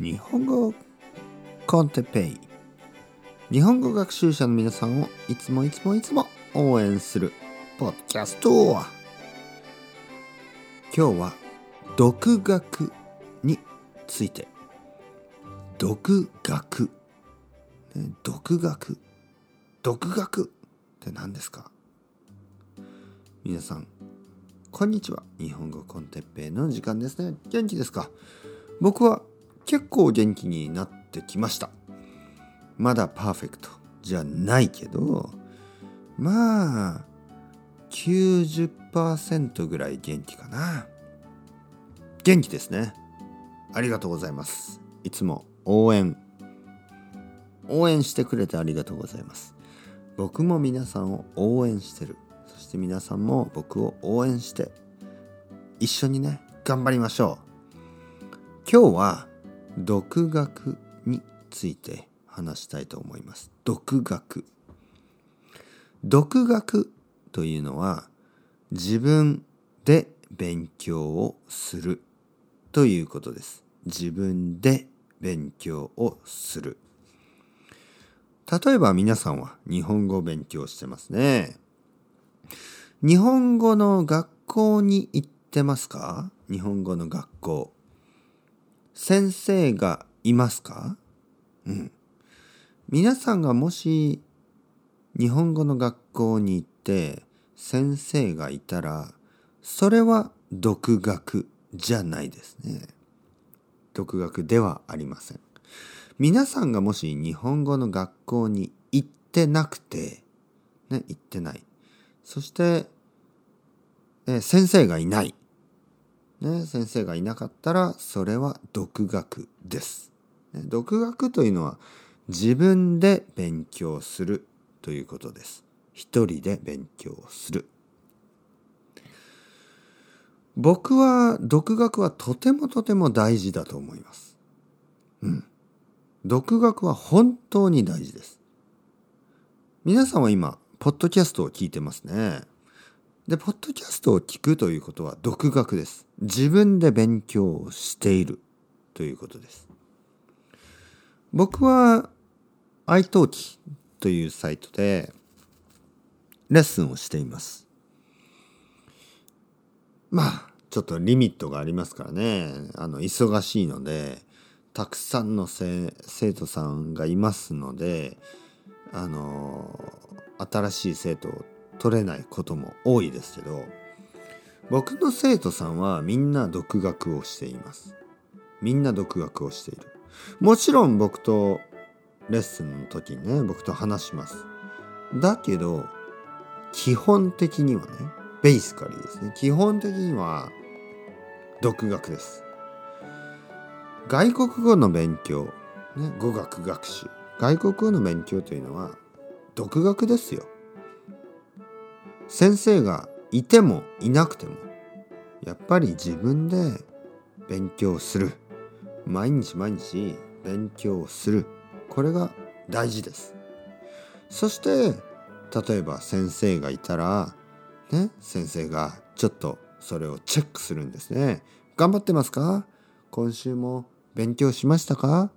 日本語コンテペイ。日本語学習者の皆さんをいつもいつもいつも応援するポッドキャスト今日は独学について。独学、独学。独学って何ですか？皆さんこんにちは。日本語コンテッペイの時間ですね。元気ですか？僕は結構元気になってきました。まだパーフェクトじゃないけどまあ90%ぐらい元気かな。元気ですね。ありがとうございます。いつも応援。応援してくれてありがとうございます。僕も皆さんを応援してる。そして皆さんも僕を応援して一緒にね頑張りましょう。今日は独学について話したいと思います。独学。独学というのは自分で勉強をするということです。自分で勉強をする。例えば皆さんは日本語を勉強してますね。日本語の学校に行ってますか？日本語の学校。先生がいますか？うん。皆さんがもし日本語の学校に行って先生がいたらそれは独学じゃないですね。独学ではありません。皆さんがもし日本語の学校に行ってなくて、ね、行ってない。そして、え先生がいない。ね、先生がいなかったらそれは独学です。独学というのは自分で勉強するということです。一人で勉強する。僕は独学はとてもとても大事だと思います。うん。独学は本当に大事です。皆さんは今、ポッドキャストを聞いてますね。で、ポッドキャストを聞くということは独学です。自分で勉強をしているということです。僕は iTalk というサイトでレッスンをしています。まあ、ちょっとリミットがありますからね。あの、忙しいので、たくさんの生徒さんがいますので、あの、新しい生徒を取れないことも多いですけど僕の生徒さんはみんな独学をしています。みんな独学をしている。もちろん僕とレッスンの時にね僕と話します。だけど基本的にはねベースカリーですね。基本的には独学です。外国語の勉強、ね、語学学習。外国語の勉強というのは独学ですよ。先生がいてもいなくてもやっぱり自分で勉強する。毎日毎日勉強する。これが大事です。そして例えば先生がいたらね先生がちょっとそれをチェックするんですね。頑張ってますか？今週も勉強しましたか？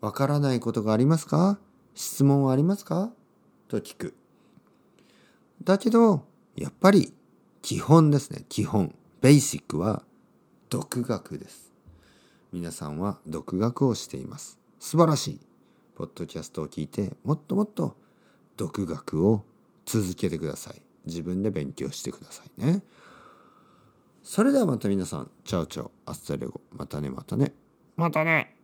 わからないことがありますか？質問はありますか？と聞く。だけど、やっぱり基本ですね。基本。ベーシックは独学です。皆さんは独学をしています。素晴らしい。ポッドキャストを聞いて、もっともっと独学を続けてください。自分で勉強してくださいね。それではまた皆さん、 Chao chao、hasta luego。またね、またね。またね。